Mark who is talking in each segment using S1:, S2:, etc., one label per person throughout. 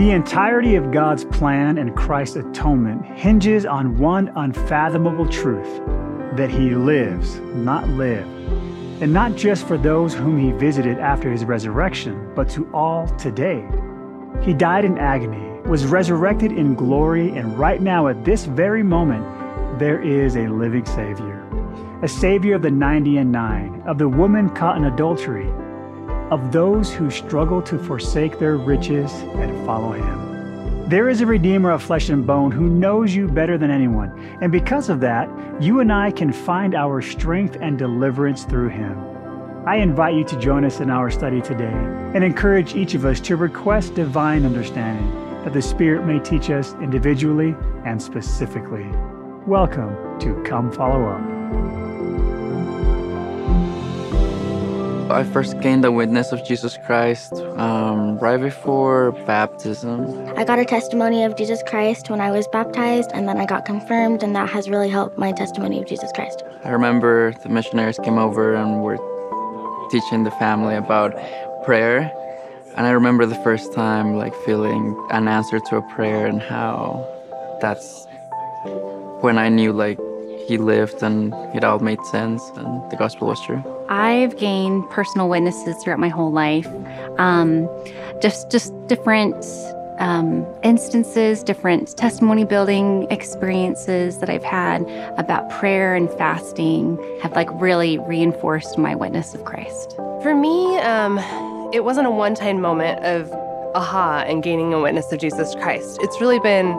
S1: The entirety of God's plan and Christ's atonement hinges on one unfathomable truth that He lives, not lived. And not just for those whom He visited after His resurrection, but to all today. He died in agony, was resurrected in glory, and right now, at this very moment, there is a living Savior. A Savior of the 90 and 9, of the woman caught in adultery, of those who struggle to forsake their riches and follow Him. There is a Redeemer of flesh and bone who knows you better than anyone, and because of that, you and I can find our strength and deliverance through Him. I invite you to join us in our study today and encourage each of us to request divine understanding that the Spirit may teach us individually and specifically. Welcome to Come Follow Up.
S2: I first gained the witness of Jesus Christ um, right before baptism.
S3: I got a testimony of Jesus Christ when I was baptized, and then I got confirmed, and that has really helped my testimony of Jesus Christ.
S2: I remember the missionaries came over and were teaching the family about prayer. And I remember the first time like feeling an answer to a prayer and how that's when I knew like he lived and it all made sense and the gospel was true.
S4: I've gained personal witnesses throughout my whole life, um, just just different um, instances, different testimony building experiences that I've had about prayer and fasting have like really reinforced my witness of Christ.
S5: For me, um, it wasn't a one-time moment of aha and gaining a witness of Jesus Christ. It's really been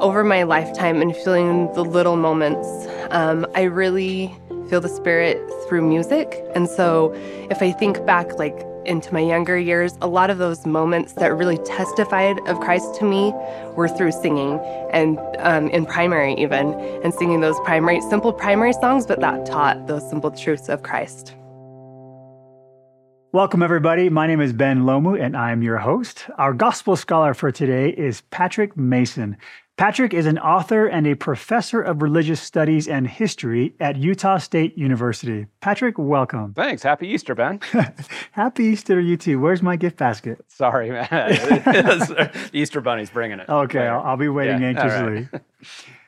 S5: over my lifetime and feeling the little moments. Um, I really feel the Spirit through music. And so if I think back, like, into my younger years, a lot of those moments that really testified of Christ to me were through singing and um, in primary, even, and singing those primary, simple primary songs, but that taught those simple truths of Christ.
S1: Welcome, everybody. My name is Ben Lomu, and I'm your host. Our gospel scholar for today is Patrick Mason. Patrick is an author and a professor of religious studies and history at Utah State University. Patrick, welcome.
S6: Thanks. Happy Easter, Ben.
S1: Happy Easter to you too. Where's my gift basket?
S6: Sorry, man. the Easter Bunny's bringing it.
S1: Okay, I'll, I'll, be waiting yeah, anxiously. Right.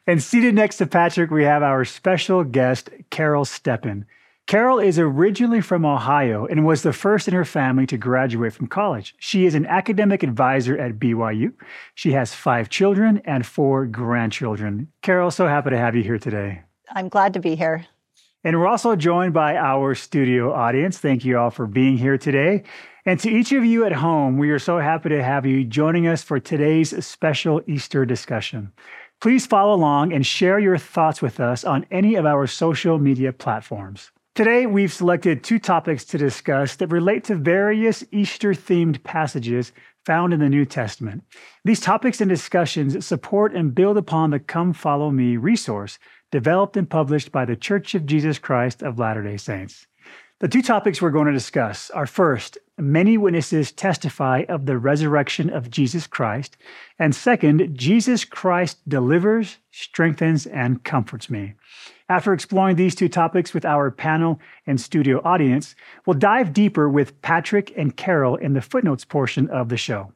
S1: and seated next to Patrick, we have our special guest, Carol Stepan. Carol is originally from Ohio and was the first in her family to graduate from college. She is an academic advisor at BYU. She has five children and four grandchildren. Carol, so happy to have you here today.
S7: I'm glad to be here.
S1: And we're also joined by our studio audience. Thank you all for being here today. And to each of you at home, we are so happy to have you joining us for today's special Easter discussion. Please follow along and share your thoughts with us on any of our social media platforms. Today, we've selected two topics to discuss that relate to various Easter themed passages found in the New Testament. These topics and discussions support and build upon the Come Follow Me resource developed and published by the Church of Jesus Christ of Latter day Saints. The two topics we're going to discuss are first, many witnesses testify of the resurrection of Jesus Christ, and second, Jesus Christ delivers, strengthens, and comforts me. After exploring these two topics with our panel and studio audience, we'll dive deeper with Patrick and Carol in the footnotes portion of the show.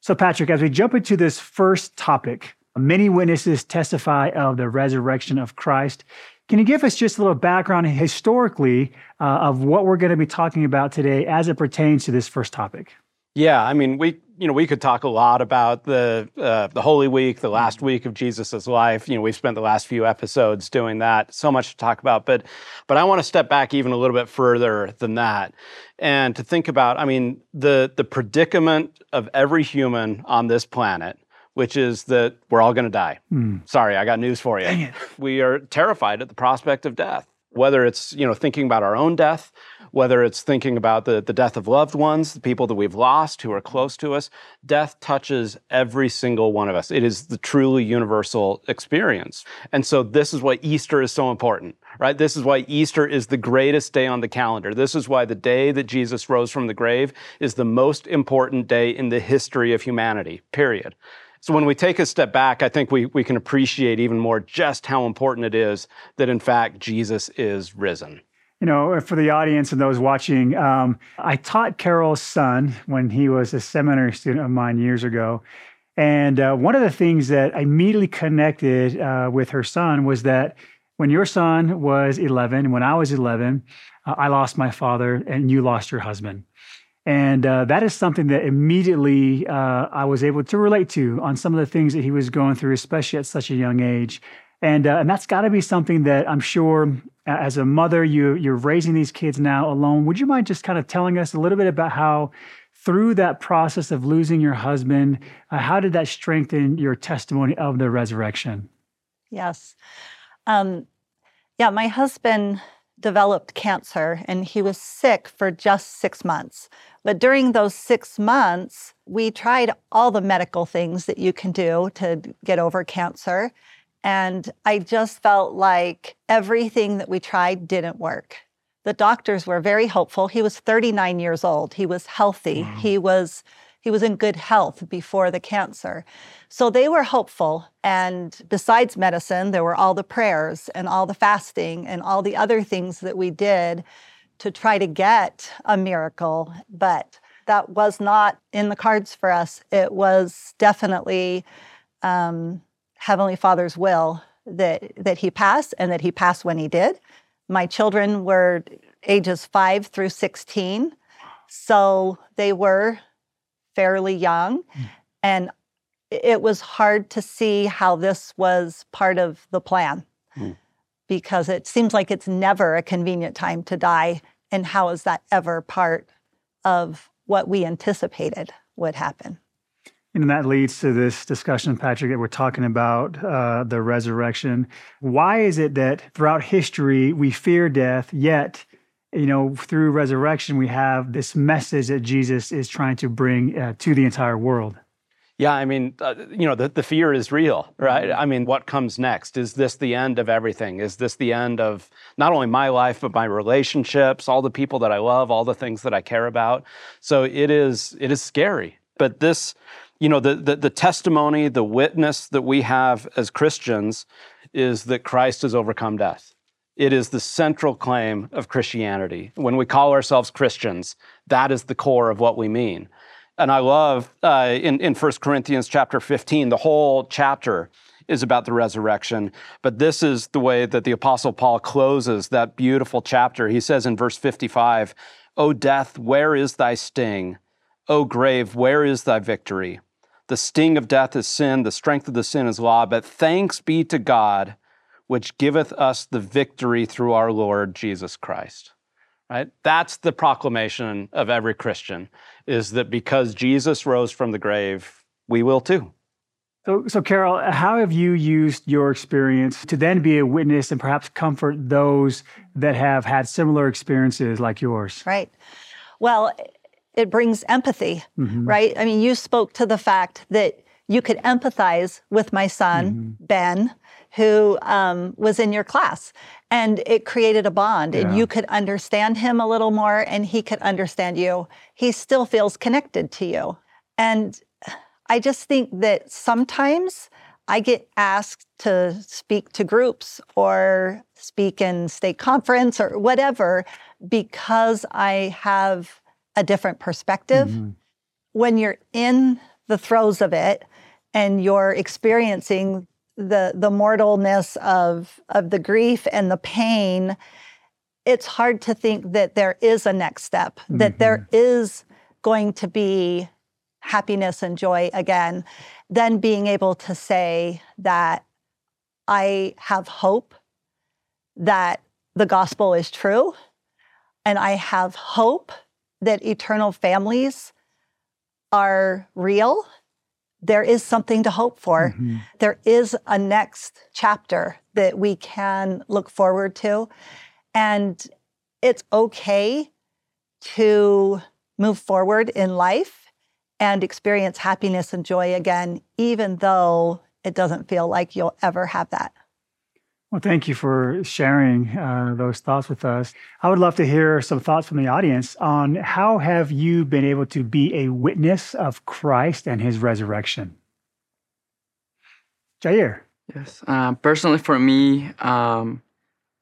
S1: So, Patrick, as we jump into this first topic, many witnesses testify of the resurrection of Christ. Can you give us just a little background historically uh, of what we're going to be talking about today as it pertains to this first topic?
S6: Yeah, I mean, we you know we could talk a lot about the uh, the Holy Week, the last week of Jesus's life. You know, we've spent the last few episodes doing that. So much to talk about, but but I want to step back even a little bit further than that, and to think about. I mean, the the predicament of every human on this planet which is that we're all going to die. Mm. Sorry, I got news for you. We are terrified at the prospect of death. Whether it's you know thinking about our own death, whether it's thinking about the, the death of loved ones, the people that we've lost who are close to us, death touches every single one of us. It is the truly universal experience. And so this is why Easter is so important, right? This is why Easter is the greatest day on the calendar. This is why the day that Jesus rose from the grave is the most important day in the history of humanity, period. So when we take a step back, I think we, we can appreciate even more just how important it is that, in fact, Jesus is risen.
S1: you know, for the audience and those watching, um, I taught Carol's son when he was a seminary student of mine years ago. And uh, one of the things that I immediately connected uh, with her son was that when your son was 11, when I was 11, uh, I lost my father and you lost your husband. And uh, that is something that immediately uh, I was able to relate to on some of the things that he was going through, especially at such a young age. And, uh, and that's got to be something that I'm sure as a mother, you, you're raising these kids now alone. Would you mind just kind of telling us a little bit about how, through that process of losing your husband, uh, how did that strengthen your testimony of the resurrection?
S7: Yes. Um, yeah, my husband developed cancer and he was sick for just six months. But during those six months, we tried all the medical things that you can do to get over cancer. And I just felt like everything that we tried didn't work. The doctors were very hopeful. He was 39 years old. He was healthy. Wow. He was he was in good health before the cancer. So they were hopeful. And besides medicine, there were all the prayers and all the fasting and all the other things that we did to try to get a miracle. But that was not in the cards for us. It was definitely um, Heavenly Father's will that, that he pass and that he passed when he did. My children were ages five through 16. So they were fairly young. Mm. And it was hard to see how this was part of the plan mm. because it seems like it's never a convenient time to die. And how is that ever part of what we anticipated would happen?
S1: And that leads to this discussion, Patrick, that we're talking about uh, the resurrection. Why is it that throughout history we fear death, yet you know, through resurrection, we have this message that Jesus is trying to bring uh, to the entire world.
S6: Yeah, I mean, uh, you know, the, the fear is real, right? Mm-hmm. I mean, what comes next? Is this the end of everything? Is this the end of not only my life, but my relationships, all the people that I love, all the things that I care about? So it is, it is scary. But this, you know, the, the, the testimony, the witness that we have as Christians is that Christ has overcome death. It is the central claim of Christianity. When we call ourselves Christians, that is the core of what we mean. And I love uh, in, in 1 Corinthians chapter 15, the whole chapter is about the resurrection. But this is the way that the Apostle Paul closes that beautiful chapter. He says in verse 55, O death, where is thy sting? O grave, where is thy victory? The sting of death is sin, the strength of the sin is law, but thanks be to God which giveth us the victory through our Lord Jesus Christ. Right? That's the proclamation of every Christian is that because Jesus rose from the grave, we will too.
S1: So, so Carol, how have you used your experience to then be a witness and perhaps comfort those that have had similar experiences like yours?
S7: Right. Well, it brings empathy, mm-hmm. right? I mean, you spoke to the fact that you could empathize with my son, mm-hmm. Ben, who um, was in your class. And it created a bond, yeah. and you could understand him a little more, and he could understand you. He still feels connected to you. And I just think that sometimes I get asked to speak to groups or speak in state conference or whatever because I have a different perspective. Mm-hmm. When you're in the throes of it and you're experiencing the the mortalness of of the grief and the pain it's hard to think that there is a next step mm-hmm. that there mm-hmm. going to be happiness and joy again then being able to say that i have hope that the gospel is true and i have hope that eternal families are real there is something to hope for. Mm-hmm. There is a next chapter that we can look forward to. And it's okay to move forward in life and experience happiness and joy again, even though it doesn't feel like you'll ever have that.
S1: Well, thank you for sharing uh, those thoughts with us. I would love to hear some thoughts from the audience on how have you been able to be a witness of Christ and His resurrection. Jair.
S2: Yes. Uh, personally, for me, um,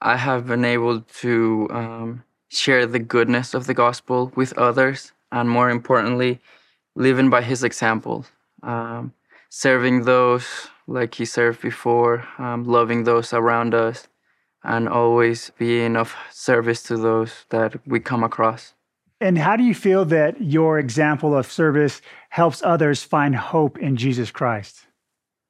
S2: I have been able to um, share the goodness of the gospel with others, and more importantly, living by his example, um, serving those like he served before, um, loving those around us, and always being of service to those that we come across.
S1: And how do you feel that your example of service helps others find hope in Jesus Christ?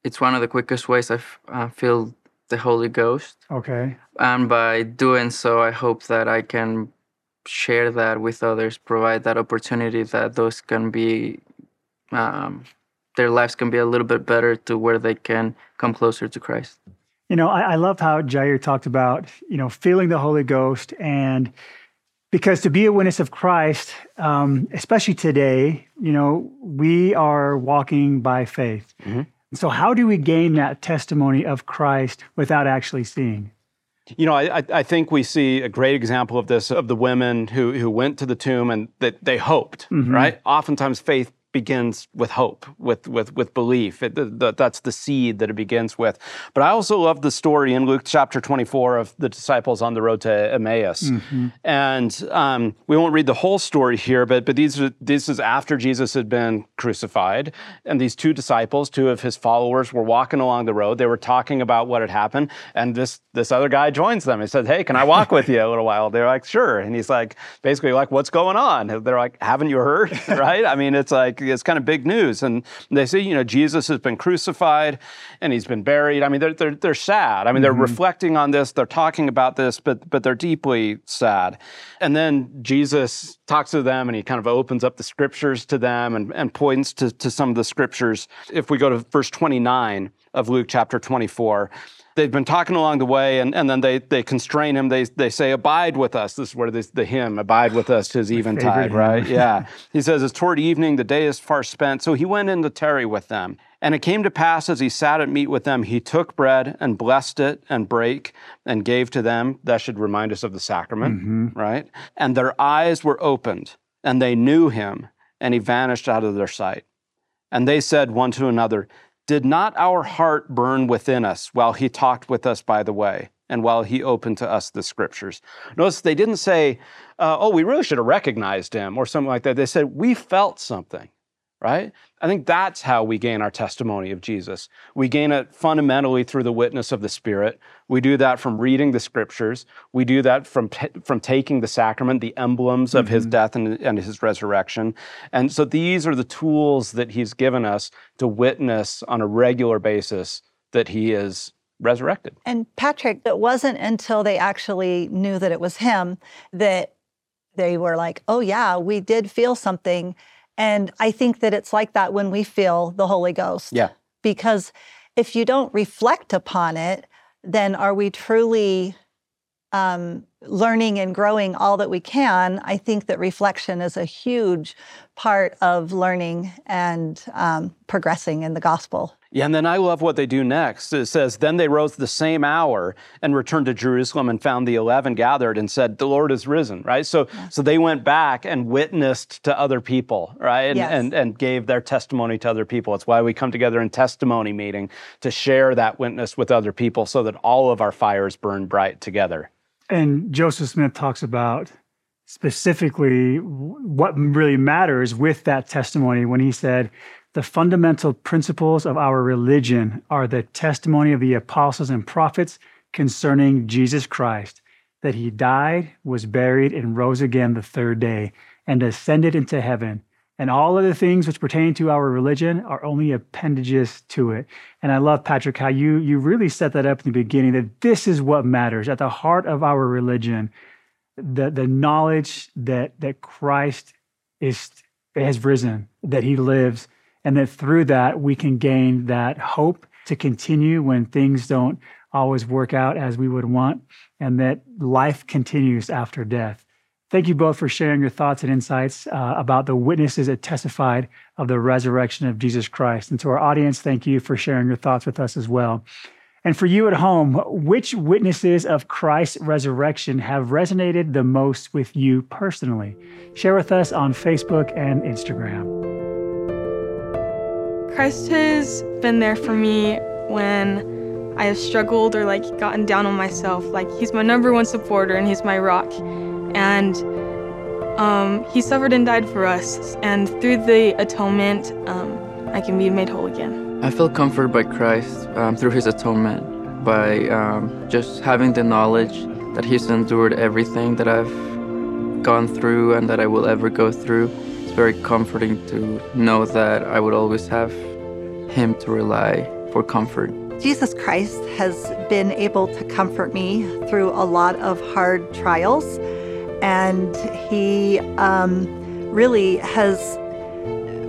S2: It's one of the quickest ways I uh, feel the Holy Ghost.
S1: Okay.
S2: And by doing so, I hope that I can share that with others, provide that opportunity that those can be, um, their lives can be a little bit better to where they can come closer to Christ.
S1: You know, I, I love how Jair talked about, you know, feeling the Holy Ghost and because to be a witness of Christ, um, especially today, you know, we are walking by faith. Mm-hmm. So, how do we gain that testimony of Christ without actually seeing?
S6: You know, I, I think we see a great example of this of the women who, who went to the tomb and that they hoped, mm-hmm. right? Oftentimes, faith begins with hope, with with with belief. It, the, the, that's the seed that it begins with. But I also love the story in Luke chapter 24 of the disciples on the road to Emmaus. Mm-hmm. And um, we won't read the whole story here, but but these are, this is after Jesus had been crucified, and these two disciples, two of his followers, were walking along the road. They were talking about what had happened, and this this other guy joins them. He said, "Hey, can I walk with you a little while?" They're like, "Sure." And he's like, basically like, "What's going on?" They're like, "Haven't you heard?" right? I mean, it's like it's kind of big news. And they say, you know, Jesus has been crucified and he's been buried. I mean, they're, they're, they're sad. I mean, they're mm-hmm. reflecting on this, they're talking about this, but, but they're deeply sad. And then Jesus talks to them and he kind of opens up the scriptures to them and, and points to, to some of the scriptures. If we go to verse 29 of Luke chapter 24, they've been talking along the way, and, and then they, they constrain him. They, they say, Abide with us. This is where this, the hymn, Abide with us, tis eventide, right? yeah. He says, It's toward evening, the day is far spent. So he went in to tarry with them. And it came to pass as he sat at meat with them, he took bread and blessed it and brake and gave to them. That should remind us of the sacrament, mm-hmm. right? And their eyes were opened, and they knew him, and he vanished out of their sight. And they said one to another, did not our heart burn within us while he talked with us by the way and while he opened to us the scriptures? Notice they didn't say, uh, oh, we really should have recognized him or something like that. They said, we felt something right? I think that's how we gain our testimony of Jesus. We gain it fundamentally through the witness of the Spirit. We do that from reading the scriptures. We do that from, from taking the sacrament, the emblems of mm-hmm. his death and, and his resurrection. And so these are the tools that he's given us to witness on a regular basis that he is resurrected.
S7: And Patrick, it wasn't until they actually knew that it was him that they were like, oh, yeah, we did feel something and I think that it's like that when we feel the Holy Ghost.
S6: Yeah.
S7: Because if you don't reflect upon it, then are we truly um, learning and growing all that we can? I think that reflection is a huge part of learning and um, progressing in the gospel.
S6: Yeah, and then I love what they do next. It says, Then they rose the same hour and returned to Jerusalem and found the eleven gathered and said, The Lord is risen, right? So yeah. so they went back and witnessed to other people, right? And,
S7: yes.
S6: and and gave their testimony to other people. It's why we come together in testimony meeting to share that witness with other people so that all of our fires burn bright together.
S1: And Joseph Smith talks about specifically what really matters with that testimony when he said, the fundamental principles of our religion are the testimony of the apostles and prophets concerning Jesus Christ, that he died, was buried, and rose again the third day, and ascended into heaven. And all of the things which pertain to our religion are only appendages to it. And I love, Patrick, how you, you really set that up in the beginning that this is what matters at the heart of our religion the, the knowledge that, that Christ is, has risen, that he lives, and that through that, we can gain that hope to continue when things don't always work out as we would want, and that life continues after death. Thank you both for sharing your thoughts and insights uh, about the witnesses that testified of the resurrection of Jesus Christ. And to our audience, thank you for sharing your thoughts with us as well. And for you at home, which witnesses of Christ's resurrection have resonated the most with you personally? Share with us on Facebook and Instagram.
S8: Christ has been there for me when I have struggled or like gotten down on myself, like he's my number one supporter and he's my rock. And um, he suffered and died for us, and through the atonement, um, I can be made whole again.
S2: I feel comforted by Christ um, through his atonement, by um, just having the knowledge that he's endured everything that I've gone through and that I will ever go through. It's very comforting to know that I would always have him to rely for comfort.
S7: Jesus Christ has been able to comfort me through a lot of hard trials, and He um, really has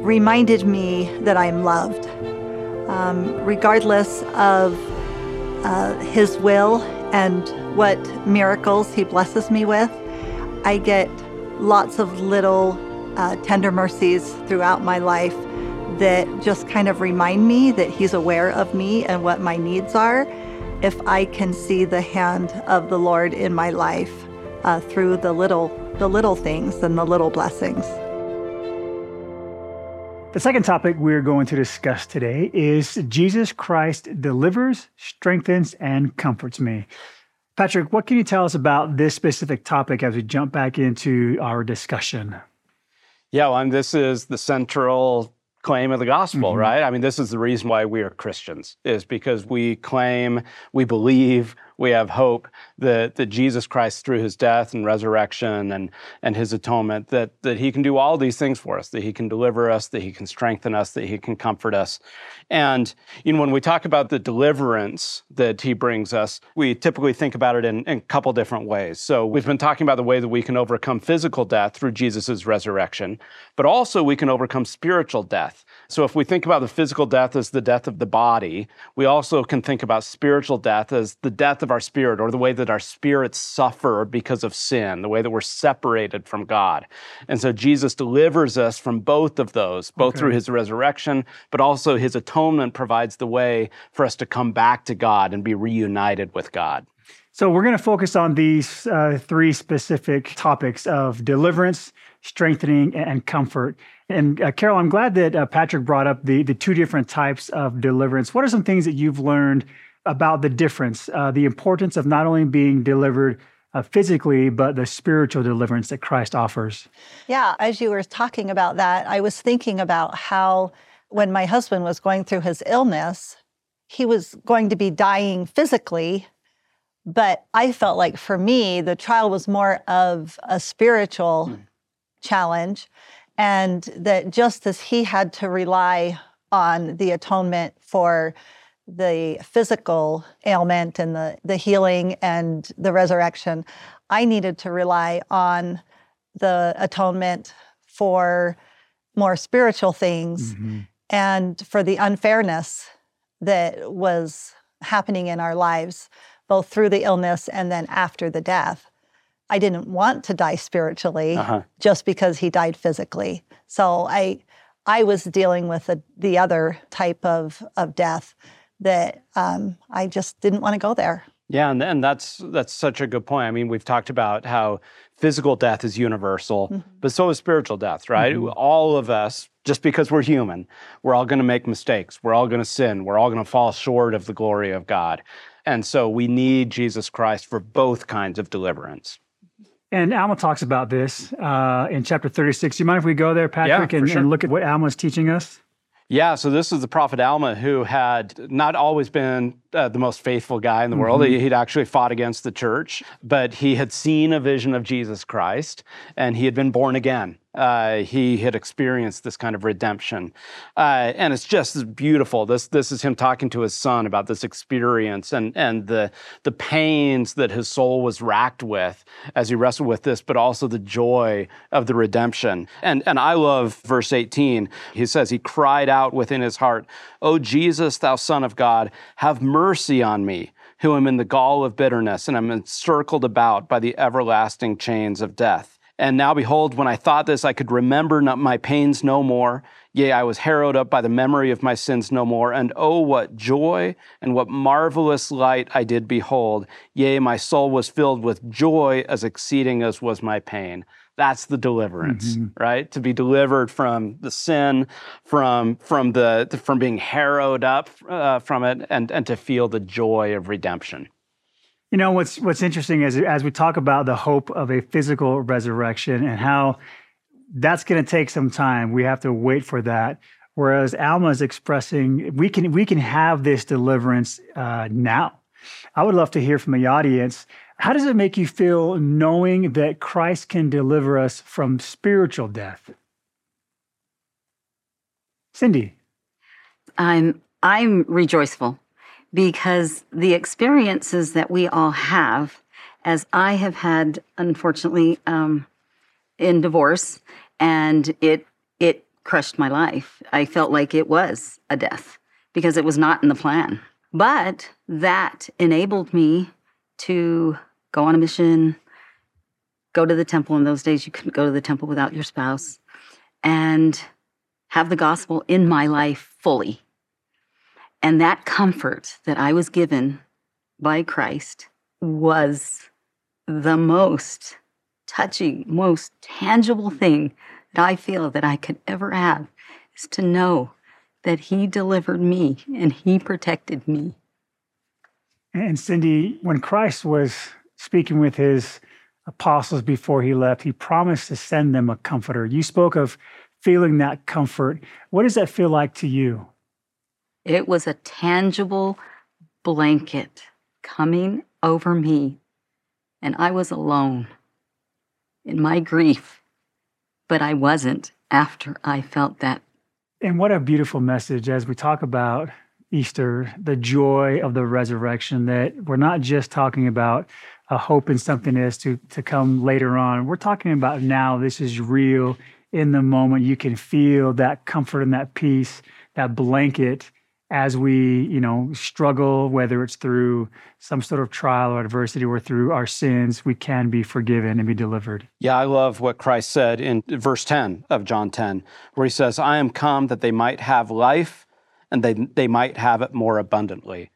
S7: reminded me that I'm loved. Um, regardless of uh, His will and what miracles He blesses me with, I get lots of little uh, tender mercies throughout my life that just kind of remind me that He's aware of me and what my needs are if I can see the hand of the Lord in my life uh, through the little, the little things and the little blessings.
S1: The second topic we're going to discuss today is Jesus Christ delivers, strengthens, and comforts me. Patrick, what can you tell us about this specific topic as we jump back into our discussion?
S6: Yeah, well, and this is the central claim of the gospel, mm-hmm. right? I mean, this is the reason why we are Christians, is because we claim, we believe, we have hope that, that Jesus Christ, through his death and resurrection and, and his atonement, that, that he can do all these things for us, that he can deliver us, that he can strengthen us, that he can comfort us. And you know, when we talk about the deliverance that he brings us, we typically think about it in, in a couple different ways. So we've been talking about the way that we can overcome physical death through Jesus' resurrection, but also we can overcome spiritual death. So if we think about the physical death as the death of the body, we also can think about spiritual death as the death of our spirit or the way that our spirits suffer because of sin, the way that we're separated from God. And so Jesus delivers us from both of those, both okay. through his resurrection, but also his atonement provides the way for us to come back to God and be reunited with God.
S1: So we're going to focus on these uh, three specific topics of deliverance, strengthening, and comfort. And uh, Carol, I'm glad that uh, Patrick brought up the the two different types of deliverance. What are some things that you've learned about the difference, uh, the importance of not only being delivered uh, physically, but the spiritual deliverance that Christ offers.
S7: Yeah, as you were talking about that, I was thinking about how when my husband was going through his illness, he was going to be dying physically. But I felt like for me, the trial was more of a spiritual mm. challenge. And that just as he had to rely on the atonement for the physical ailment and the, the healing and the resurrection, I needed to rely on the atonement for more spiritual things mm-hmm. and for the unfairness that was happening in our lives, both through the illness and then after the death. I didn't want to die spiritually uh-huh. just because he died physically. So I I was dealing with a, the other type of, of death that um, I just didn't want to go there.
S6: Yeah, and, and that's that's such a good point. I mean, we've talked about how physical death is universal, mm-hmm. but so is spiritual death, right? Mm-hmm. All of us, just because we're human, we're all going to make mistakes. We're all going to sin. We're all going to fall short of the glory of God. And so we need Jesus Christ for both kinds of deliverance.
S1: And Alma talks about this uh, in chapter 36. Do you mind if we go there, Patrick,
S6: yeah,
S1: and,
S6: sure.
S1: and look at what Alma is teaching us?
S6: Yeah, so this is the prophet Alma who had not always been uh, the most faithful guy in the mm-hmm. world. He, would actually fought against the church, but he had seen a vision of Jesus Christ and he had been born again uh, he had experienced this kind of redemption. Uh, and it's just beautiful. This, this is him talking to his son about this experience and, and the, the pains that his soul was racked with as he wrestled with this, but also the joy of the redemption. And, and I love verse 18. He says, He cried out within his heart, O Jesus, thou Son of God, have mercy on me who am in the gall of bitterness and am encircled about by the everlasting chains of death. And now behold, when I thought this, I could remember not my pains no more. Yea, I was harrowed up by the memory of my sins no more. And oh, what joy and what marvelous light I did behold. Yea, my soul was filled with joy as exceeding as was my pain. That's the deliverance, mm-hmm. right? To be delivered from the sin, from from the from being harrowed up uh, from it, and and to feel the joy of redemption.
S1: You know what's what's interesting is as we talk about the hope of a physical resurrection and how that's going to take some time. We have to wait for that. Whereas Alma is expressing we can we can have this deliverance uh, now. I would love to hear from the audience. How does it make you feel knowing that Christ can deliver us from spiritual death? Cindy.
S9: I'm I'm rejoiceful because the experiences that we all have, as I have had, unfortunately, um, in divorce, and it it crushed my life. I felt like it was a death because it was not in the plan. But that enabled me to go on a mission, go to the temple. In those days, you couldn't go to the temple without your spouse, and have the gospel in my life fully. And that comfort that I was given by Christ was the most touching, most tangible thing that I feel that I could ever have is to know that He delivered me and He protected me.
S1: And Cindy, when Christ was speaking with His apostles before He left, He promised to send them a comforter. You spoke of feeling that comfort. What does that feel like to you?
S9: It was a tangible blanket coming over me, and I was alone in my grief, but I wasn't after I felt that.
S1: And what a beautiful message as we talk about Easter, the joy of the resurrection, that we're not just talking about a hope in something is to, to come later on. We're talking about now. This is real in the moment. You can feel that comfort and that peace, that blanket as we, you know, struggle, whether it's through some sort of trial or adversity or through our sins, we can be forgiven and be delivered.
S6: Yeah, I love what Christ said in verse 10 of John 10, where he says, I am come that they might have life and they, they might have it more abundantly.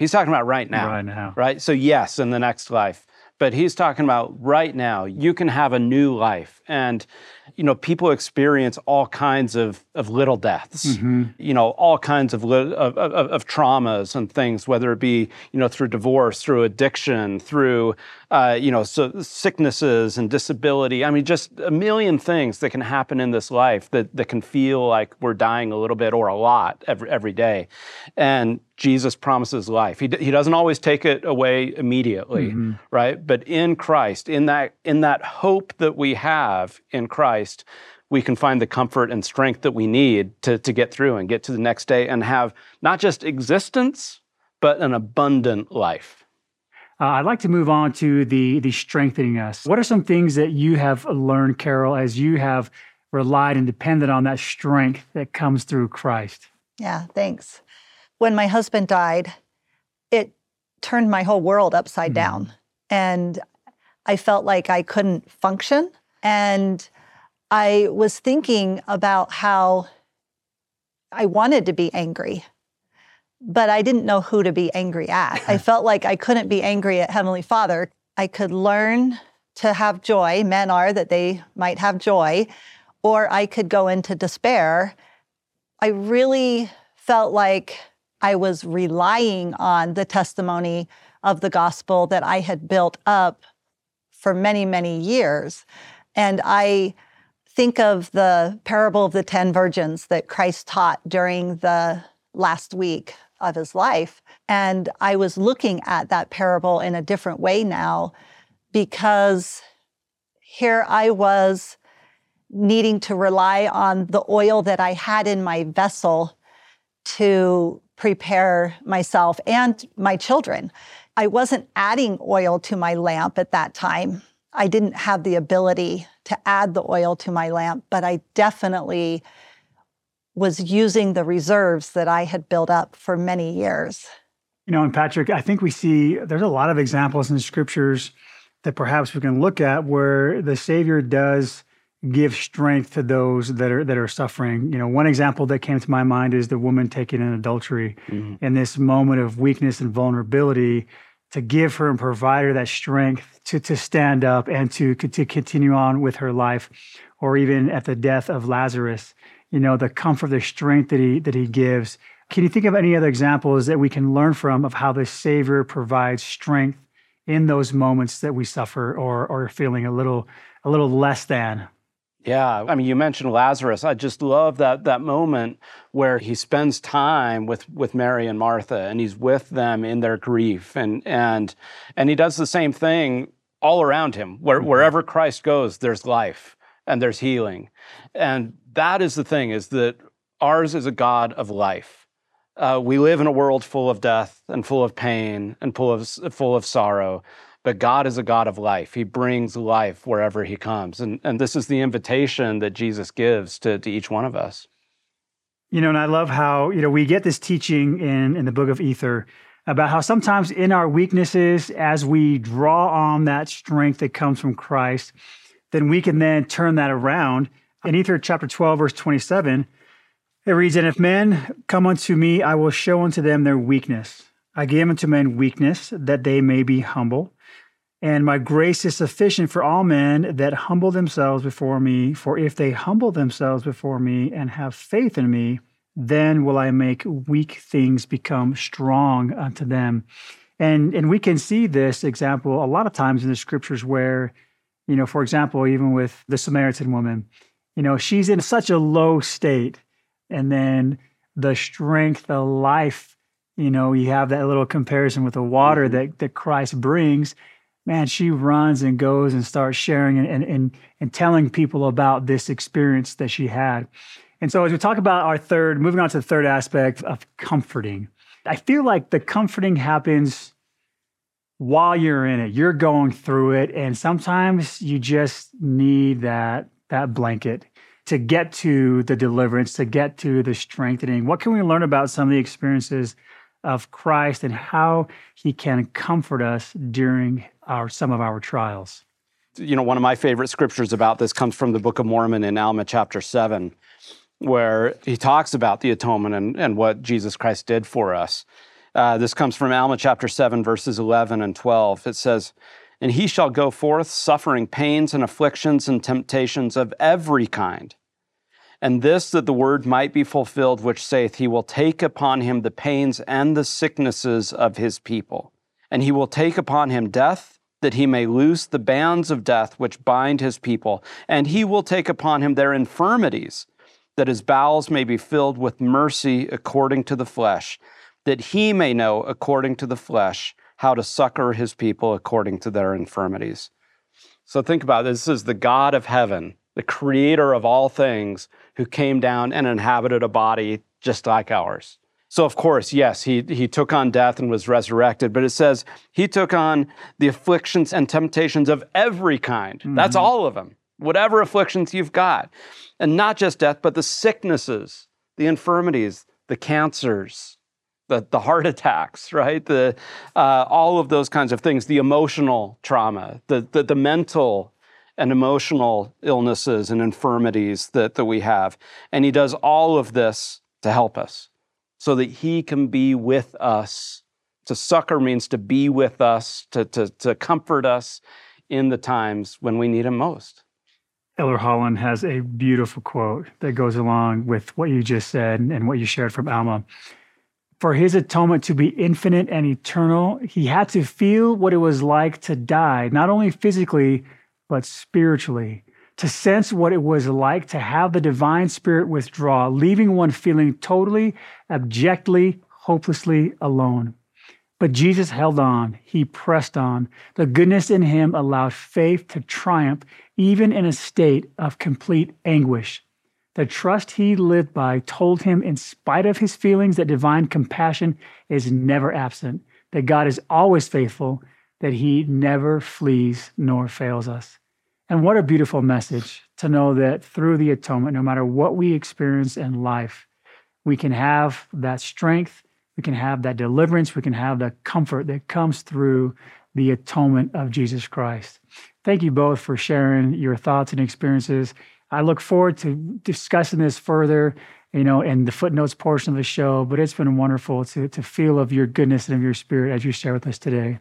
S6: He's talking about right now.
S1: Right now.
S6: Right? So, yes, in the next life. But he's talking about right now, you can have a new life. And you know, people experience all kinds of, of little deaths, mm-hmm. you know, all kinds of, of, of, of, traumas and things, whether it be, you know, through divorce, through addiction, through, uh, you know, so sicknesses and disability. I mean, just a million things that can happen in this life that, that can feel like we're dying a little bit or a lot every, every day. And Jesus promises life. He, he doesn't always take it away immediately, mm-hmm. right? But in Christ, in that, in that hope that we have in Christ, Christ, we can find the comfort and strength that we need to, to get through and get to the next day and have not just existence, but an abundant life.
S1: Uh, I'd like to move on to the, the strengthening us. What are some things that you have learned, Carol, as you have relied and depended on that strength that comes through Christ?
S7: Yeah, thanks. When my husband died, it turned my whole world upside mm. down. And I felt like I couldn't function. And I was thinking about how I wanted to be angry, but I didn't know who to be angry at. I felt like I couldn't be angry at Heavenly Father. I could learn to have joy. Men are that they might have joy, or I could go into despair. I really felt like I was relying on the testimony of the gospel that I had built up for many, many years. And I think of the parable of the 10 virgins that Christ taught during the last week of his life. And I was looking at that parable in a different way now because here I was needing to rely on the oil that I had in my vessel to prepare myself and my children. I wasn't adding oil to my lamp at that time. I didn't have the ability to add the oil to my lamp, but I definitely was using the reserves that I had built up for many years.
S1: You know, and Patrick, I think we see there's a lot of examples in the scriptures that perhaps we can look at where the Savior does give strength to those that are that are suffering. You know, one example that came to my mind is the woman taken in adultery. Mm-hmm. In this moment of weakness and vulnerability, to give her and provide her that strength to, to stand up and to, to continue on with her life, or even at the death of Lazarus, you know, the comfort, the strength that he that he gives. Can you think of any other examples that we can learn from of how the Savior provides strength in those moments that we suffer or or feeling a little a little less than?
S6: Yeah, I mean, you mentioned Lazarus. I just love that that moment where he spends time with with Mary and Martha, and he's with them in their grief, and and and he does the same thing all around him. Where, mm-hmm. Wherever Christ goes, there's life and there's healing, and that is the thing: is that ours is a God of life. Uh, we live in a world full of death and full of pain and full of full of sorrow. But God is a God of life. He brings life wherever He comes. And, and this is the invitation that Jesus gives to, to each one of us.
S1: You know, and I love how, you know, we get this teaching in, in the book of Ether about how sometimes in our weaknesses, as we draw on that strength that comes from Christ, then we can then turn that around. In Ether chapter 12, verse 27, it reads, And if men come unto me, I will show unto them their weakness. I give unto men weakness, that they may be humble. And my grace is sufficient for all men that humble themselves before me. For if they humble themselves before me and have faith in me, then will I make weak things become strong unto them. And, and we can see this example a lot of times in the scriptures where, you know, for example, even with the Samaritan woman, you know, she's in such a low state. And then the strength, the life, you know, you have that little comparison with the water mm-hmm. that, that Christ brings man, she runs and goes and starts sharing and, and, and, telling people about this experience that she had. And so, as we talk about our third, moving on to the third aspect of comforting, I feel like the comforting happens while you're in it. You're going through it, and sometimes you just need that that blanket to get to the deliverance, to get to the strengthening. What can we learn about some of the experiences of Christ and how He can comfort us during our some of our trials.
S6: You know, one of my favorite scriptures about this comes from the Book of Mormon in Alma chapter 7, where he talks about the atonement and, and what Jesus Christ did for us. Uh, this comes from Alma chapter 7, verses 11 and 12. It says, And he shall go forth suffering pains and afflictions and temptations of every kind. And this that the word might be fulfilled, which saith, He will take upon him the pains and the sicknesses of his people. And he will take upon him death that he may loose the bands of death which bind his people, and he will take upon him their infirmities, that his bowels may be filled with mercy according to the flesh, that he may know according to the flesh how to succor his people according to their infirmities. So think about this. This is the God of heaven, the creator of all things, who came down and inhabited a body just like ours. So, of course, yes, he, he took on death and was resurrected, but it says he took on the afflictions and temptations of every kind. Mm-hmm. That's all of them, whatever afflictions you've got. And not just death, but the sicknesses, the infirmities, the cancers, the, the heart attacks, right? The, uh, all of those kinds of things, the emotional trauma, the, the, the mental and emotional illnesses and infirmities that, that we have. And he does all of this to help us so that he can be with us. To succor means to be with us, to, to, to comfort us in the times when we need him most.
S1: Elder Holland has a beautiful quote that goes along with what you just said and what you shared from Alma. For his atonement to be infinite and eternal, he had to feel what it was like to die, not only physically, but spiritually to sense what it was like to have the divine spirit withdraw, leaving one feeling totally, abjectly, hopelessly alone. But Jesus held on. He pressed on. The goodness in him allowed faith to triumph even in a state of complete anguish. The trust he lived by told him, in spite of his feelings, that divine compassion is never absent, that God is always faithful, that he never flees nor fails us. And what a beautiful message to know that through the atonement, no matter what we experience in life, we can have that strength, we can have that deliverance, we can have the comfort that comes through the atonement of Jesus Christ. Thank you both for sharing your thoughts and experiences. I look forward to discussing this further, you know, in the footnotes portion of the show. But it's been wonderful to, to feel of your goodness and of your spirit as you share with us today.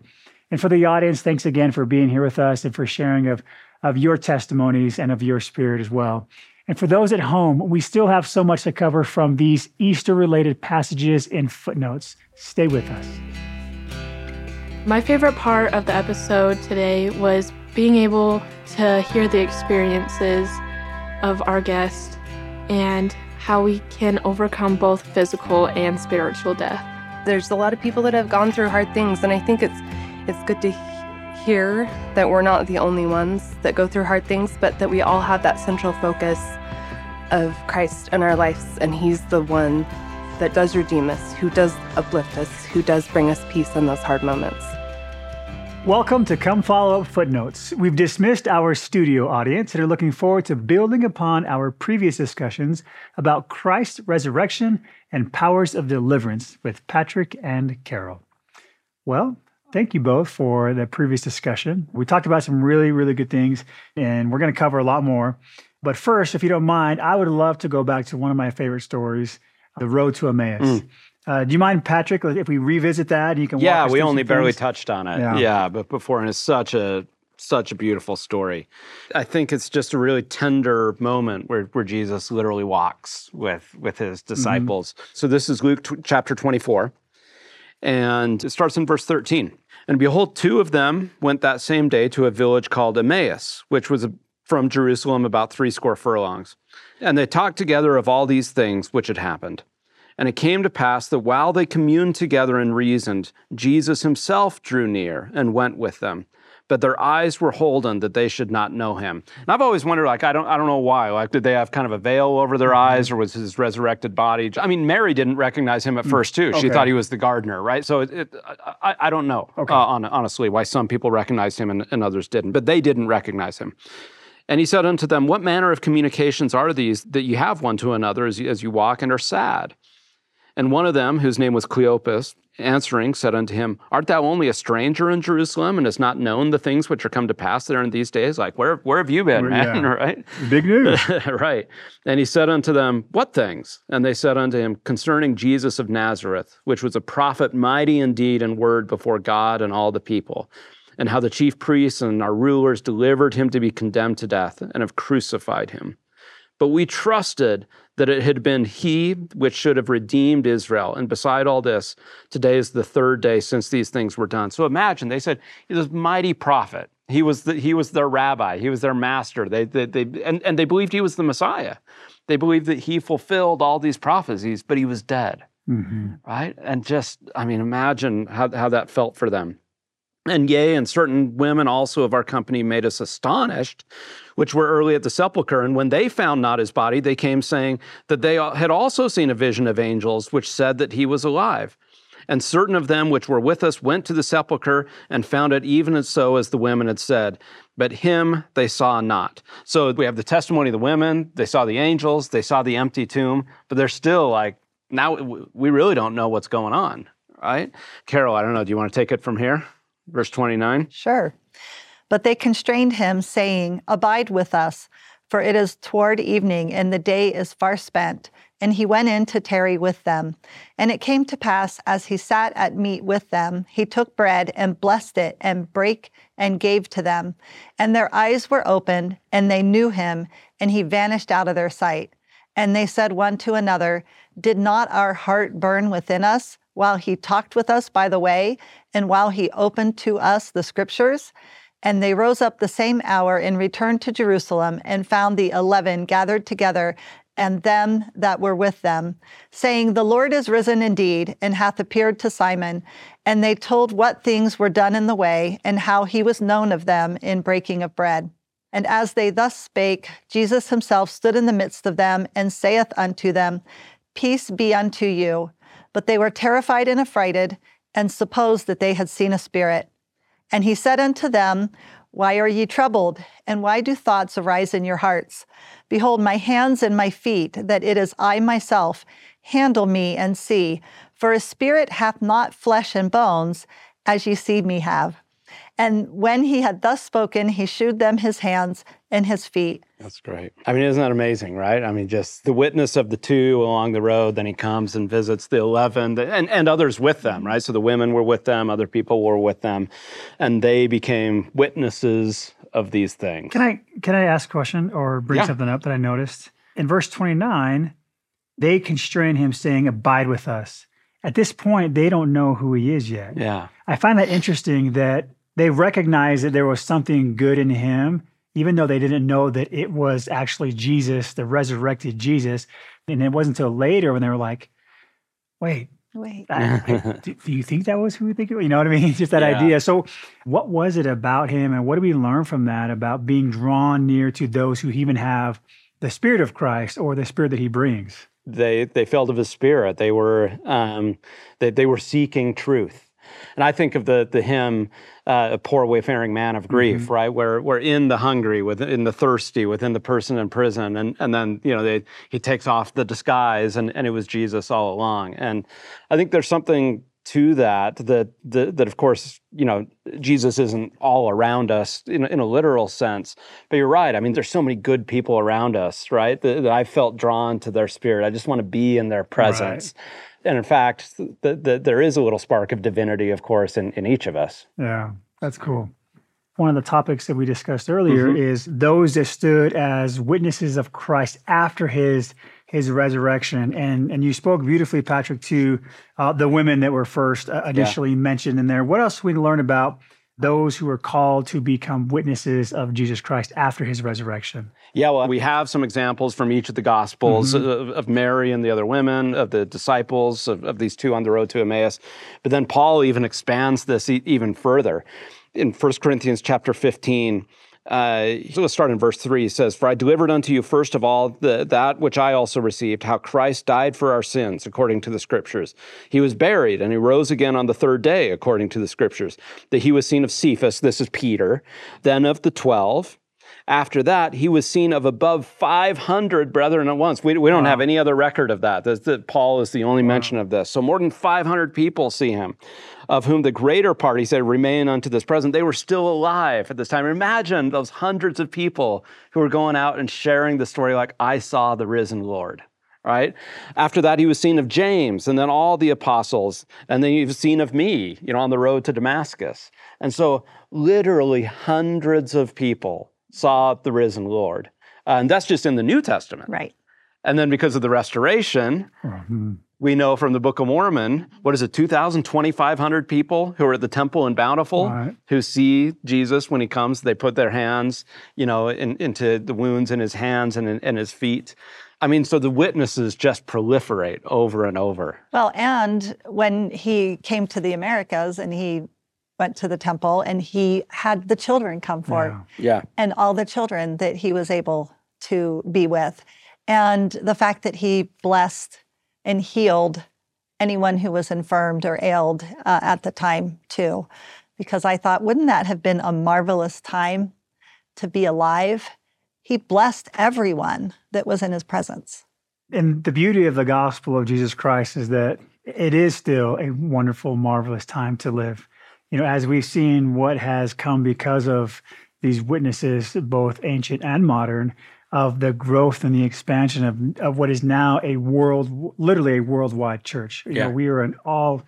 S1: And for the audience, thanks again for being here with us and for sharing of, of your testimonies and of your spirit as well. And for those at home, we still have so much to cover from these Easter related passages and footnotes. Stay with us.
S8: My favorite part of the episode today was being able to hear the experiences of our guest and how we can overcome both physical and spiritual death.
S5: There's a lot of people that have gone through hard things, and I think it's it's good to hear that we're not the only ones that go through hard things, but that we all have that central focus of Christ in our lives, and He's the one that does redeem us, who does uplift us, who does bring us peace in those hard moments.
S1: Welcome to Come Follow Up Footnotes. We've dismissed our studio audience and are looking forward to building upon our previous discussions about Christ's resurrection and powers of deliverance with Patrick and Carol. Well, thank you both for the previous discussion. We talked about some really, really good things, and we're going to cover a lot more. But first, if you don't mind, I would love to go back to one of my favorite stories, The Road to Emmaus. Mm. Uh, do you mind, Patrick, if we revisit that? And You can.
S6: Yeah, we only barely touched on it. Yeah. yeah, but before, and it's such a such a beautiful story. I think it's just a really tender moment where, where Jesus literally walks with with his mm-hmm. disciples. Mm-hmm. So this is Luke t- chapter 24 and it starts in verse 13. And behold, two of them went that same day to a village called Emmaus, which was from Jerusalem about three score furlongs. And they talked together of all these things which had happened. And it came to pass that while they communed together and reasoned, Jesus himself drew near and went with them. But their eyes were holden that they should not know him. And I've always wondered, like, I don't, I don't know why. Like, did they have kind of a veil over their mm-hmm. eyes, or was his resurrected body? I mean, Mary didn't recognize him at mm. first, too. She okay. thought he was the gardener, right? So it, it, I, I, don't know, okay. uh, honestly, why some people recognized him and, and others didn't. But they didn't recognize him. And he said unto them, What manner of communications are these that you have one to another as you, as you walk and are sad? And one of them, whose name was Cleopas, answering, said unto him, Art thou only a stranger in Jerusalem, and hast not known the things which are come to pass there in these days? Like, where, where have you been, man? Yeah. right?
S1: Big news.
S6: right. And he said unto them, What things? And they said unto him, Concerning Jesus of Nazareth, which was a prophet mighty indeed in deed and word before God and all the people and how the chief priests and our rulers delivered him to be condemned to death and have crucified him. But we trusted that it had been he which should have redeemed Israel. And beside all this, today is the third day since these things were done. So imagine, they said, this mighty prophet. He was, the, he was their rabbi. He was their master. They, they, they, and, and they believed he was the Messiah. They believed that he fulfilled all these prophecies, but he was dead. Mm-hmm. Right? And just, I mean, imagine how, how that felt for them. And yea, and certain women also of our company made us astonished, which were early at the sepulchre. And when they found not his body, they came saying that they had also seen a vision of angels, which said that he was alive. And certain of them which were with us went to the sepulchre and found it even as so as the women had said. But him they saw not. So we have the testimony of the women, they saw the angels, they saw the empty tomb, but they're still like, now we really don't know what's going on, right? Carol, I don't know, do you want to take it from here? Verse 29.
S7: Sure. But they constrained him, saying, Abide with us, for it is toward evening, and the day is far spent. And he went in to tarry with them. And it came to pass, as he sat at meat with them, he took bread and blessed it, and brake and gave to them. And their eyes were opened, and they knew him, and he vanished out of their sight. And they said one to another, Did not our heart burn within us while he talked with us by the way, and while he opened to us the scriptures. And they rose up the same hour and returned to Jerusalem and found the eleven gathered together and them that were with them, saying, The Lord is risen indeed and hath appeared to Simon. And they told what things were done in the way and how he was known of them in breaking of bread. And as they thus spake, Jesus himself stood in the midst of them and saith unto them, Peace be unto you. But they were terrified and affrighted, and supposed that they had seen a spirit. And he said unto them, Why are ye troubled? And why do thoughts arise in your hearts? Behold, my hands and my feet, that it is I myself. Handle me and see. For a spirit hath not flesh and bones, as ye see me have. And when he had thus spoken, he shewed them his hands and his feet.
S6: That's great. I mean, isn't that amazing, right? I mean, just the witness of the two along the road, then he comes and visits the 11 and, and others with them, right? So the women were with them, other people were with them, and they became witnesses of these things.
S1: Can I can I ask a question or bring
S6: Yeah.
S1: something up that I noticed? In verse 29, they constrain him saying, Abide with us. At this point, they don't know who he is yet.
S6: Yeah.
S1: I find that interesting that they recognized that there was something good in him, even though they didn't know that it was actually Jesus, the resurrected Jesus. And it wasn't until later when they were like, wait,
S7: Wait.
S1: I- I- do, do you think that was who we think it was? You know what I mean? Just that
S6: Yeah.
S1: idea. So, what was it about him, and what do we learn from that about being drawn near to those who even have the Spirit of Christ or the Spirit that He brings?
S6: they they felt of his spirit. They were um, they they were seeking truth. And I think of the the hymn, uh, "A Poor Wayfaring Man of Grief," right? Where we're in the hungry, within the thirsty, within the person in prison, and and then you know they, he takes off the disguise, and and it was Jesus all along. And I think there's something to that that that, that of course you know Jesus isn't all around us in, a- in a literal sense. But you're right I mean there's so many good people around us right that, that I felt drawn to their spirit. I just want to be in their presence and in fact the, the, there is a little spark of divinity of course in, in each of us
S1: Yeah, that's cool. One of the topics that we discussed earlier is those that stood as witnesses of Christ after his his resurrection, and and you spoke beautifully, Patrick, to uh, the women that were first uh, initially mentioned in there. What else we learn about those who were called to become witnesses of Jesus Christ after his resurrection?
S6: Yeah, well, we have some examples from each of the Gospels mm-hmm. uh, of, of Mary and the other women, of the disciples, of, of these two on the road to Emmaus. But then Paul even expands this e- even further. In 1 Corinthians chapter 15, uh, so let's start in verse 3. He says, For I delivered unto you first of all the, that which I also received, how Christ died for our sins, according to the Scriptures. He was buried, and he rose again on the third day, according to the Scriptures. That he was seen of Cephas, this is Peter, then of the twelve. After that, he was seen of above 500 brethren at once. We, we don't have any other record of that. That Paul is the only mention of this. So more than 500 people see him, of whom the greater part, he said, remain unto this present. They were still alive at this time. Imagine those hundreds of people who were going out and sharing the story like, I saw the risen Lord. Right? After that, he was seen of James and then all the apostles. And then he was seen of me, you know, on the road to Damascus. And so, literally, hundreds of people saw the risen Lord. Uh, and that's just in the New Testament.
S7: Right.
S6: And then because of the restoration, mm-hmm. we know from the Book of Mormon, what is it, 2,000, 2,500 people who are at the temple in Bountiful
S1: Right.
S6: who see Jesus when he comes. They put their hands, you know, in, into the wounds in his hands and in, in his feet. I mean, so the witnesses just proliferate over and over.
S7: Well, and when he came to the Americas and he went to the temple and he had the children come forward
S6: Yeah.
S7: and all the children that he was able to be with. And the fact that he blessed and healed anyone who was infirmed or ailed uh, at the time, too. Because I thought, wouldn't that have been a marvelous time to be alive? He blessed everyone that was in his presence.
S1: And the beauty of the gospel of Jesus Christ is that it is still a wonderful, marvelous time to live. You know, as we've seen what has come because of these witnesses, both ancient and modern, of the growth and the expansion of, of what is now a world, literally a worldwide church. You
S6: Yeah.
S1: know, we are in all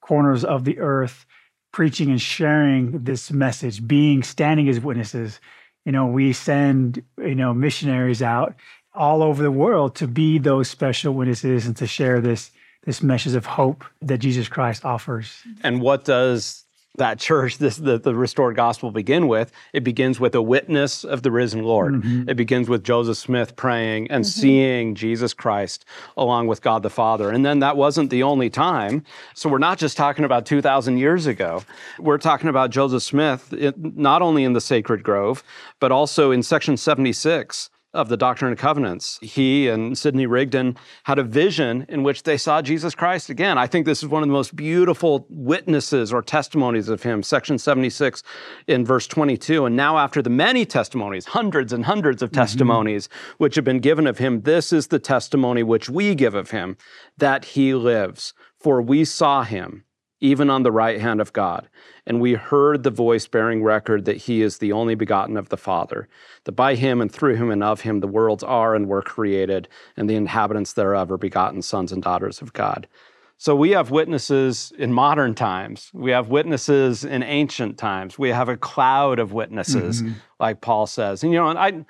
S1: corners of the earth preaching and sharing this message, being standing as witnesses. You know, we send, you know, missionaries out all over the world to be those special witnesses and to share this this message of hope that Jesus Christ offers.
S6: And what does that church, this the, the restored gospel begin with? It begins with a witness of the risen Lord. Mm-hmm. It begins with Joseph Smith praying and mm-hmm. seeing Jesus Christ along with God the Father. And then that wasn't the only time. So we're not just talking about 2,000 years ago. We're talking about Joseph Smith, it, not only in the Sacred Grove, but also in section 76 of the Doctrine and Covenants. He and Sidney Rigdon had a vision in which they saw Jesus Christ again. I think this is one of the most beautiful witnesses or testimonies of him. Section 76 in verse 22. And now, after the many testimonies, hundreds and hundreds of mm-hmm. testimonies which have been given of him, this is the testimony which we give of him that he lives. For we saw him even on the right hand of God. And we heard the voice bearing record that he is the only begotten of the Father, that by him and through him and of him the worlds are and were created, and the inhabitants thereof are begotten sons and daughters of God. So we have witnesses in modern times. We have witnesses in ancient times. We have a cloud of witnesses, mm-hmm. like Paul says. And you know, and I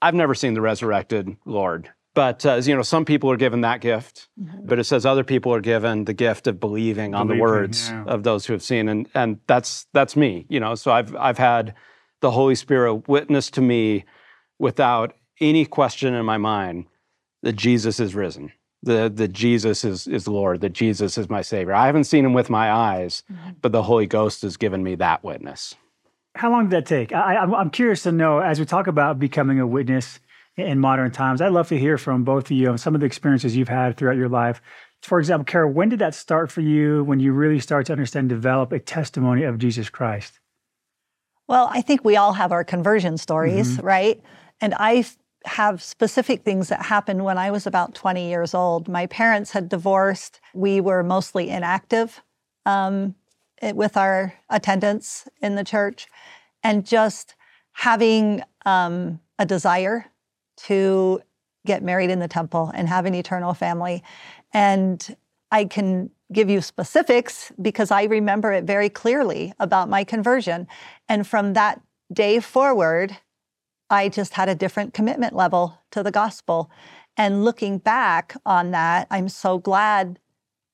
S6: I've never seen the resurrected Lord. But uh, you know, some people are given that gift, mm-hmm. but it says other people are given the gift of believing, believing on the words yeah. of those who have seen, and and that's that's me. You know, so I've I've had the Holy Spirit witness to me without any question in my mind that Jesus is risen, that, that Jesus is is Lord, that Jesus is my Savior. I haven't seen him with my eyes, mm-hmm. but the Holy Ghost has given me that witness.
S1: How long did that take? I, I'm curious to know as we talk about becoming a witness in modern times. I'd love to hear from both of you on some of the experiences you've had throughout your life. For example, Carol, when did that start for you when you really start to understand, develop a testimony of Jesus Christ?
S7: Well, I think we all have our conversion stories, mm-hmm. right? And I have specific things that happened when I was about 20 years old. My parents had divorced. We were mostly inactive um, with our attendance in the church, and just having um, a desire to get married in the temple and have an eternal family. And I can give you specifics because I remember it very clearly about my conversion. And from that day forward, I just had a different commitment level to the gospel. And looking back on that, I'm so glad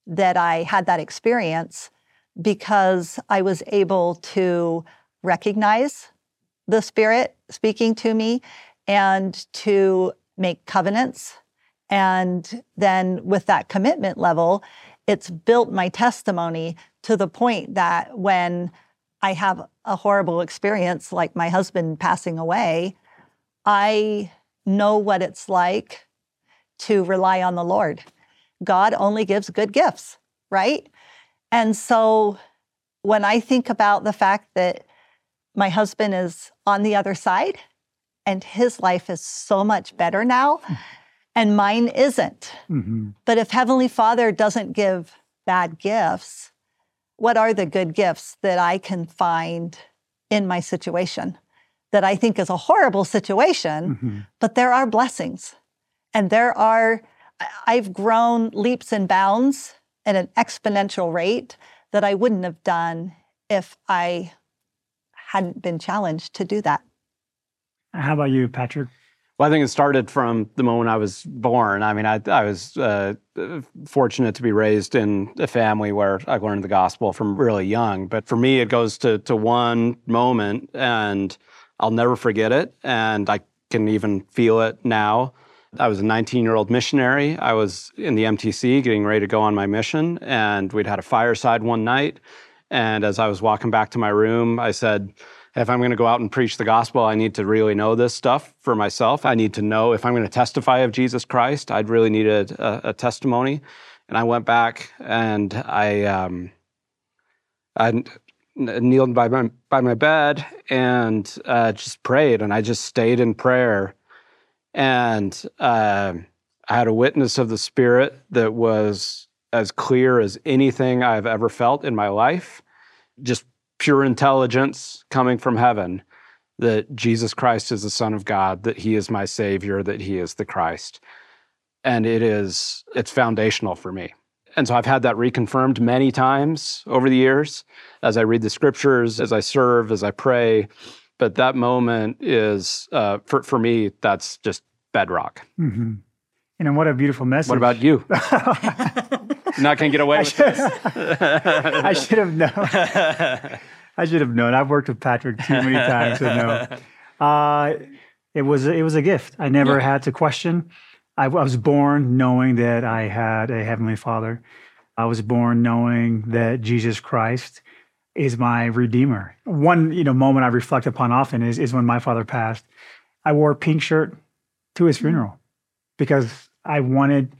S7: that I had that experience because I was able to recognize the Spirit speaking to me and to make covenants. And then with that commitment level, it's built my testimony to the point that when I have a horrible experience, like my husband passing away, I know what it's like to rely on the Lord. God only gives good gifts, right? And so when I think about the fact that my husband is on the other side and his life is so much better now and mine isn't. Mm-hmm. But if Heavenly Father doesn't give bad gifts, what are the good gifts that I can find in my situation that I think is a horrible situation, mm-hmm. but there are blessings. And there are, I've grown leaps and bounds at an exponential rate that I wouldn't have done if I hadn't been challenged to do that.
S1: How about you, Patrick?
S6: Well, I think it started from the moment I was born. I mean, I, I was uh, fortunate to be raised in a family where I learned the gospel from really young. But for me, it goes to, to one moment, and I'll never forget it. And I can even feel it now. I was a 19 year old missionary. I was in the MTC getting ready to go on my mission, and we'd had a fireside one night. And as I was walking back to my room, I said, if I'm going to go out and preach the gospel, I need to really know this stuff for myself. I need to know if I'm going to testify of Jesus Christ, I'd really need a, a, a testimony. And I went back and I, um, I kneeled by my, by my bed and uh, just prayed. And I just stayed in prayer. And uh, I had a witness of the Spirit that was as clear as anything I've ever felt in my life. Just pure intelligence coming from heaven that Jesus Christ is the Son of God, that He is my Savior, that He is the Christ. And it is, it's foundational for me. And so I've had that reconfirmed many times over the years as I read the scriptures, as I serve, as I pray. But that moment is, uh, for, for me, that's just bedrock.
S1: Mm-hmm. And what a beautiful message.
S6: What about you? Not gonna get away with this.
S1: I should have known. I should have known. I've worked with Patrick too many times to know. Uh, it was it was a gift. I never yeah. had to question. I, I was born knowing that I had a heavenly Father. I was born knowing that Jesus Christ is my redeemer. One you know moment I reflect upon often is is when my father passed. I wore a pink shirt to his funeral because I wanted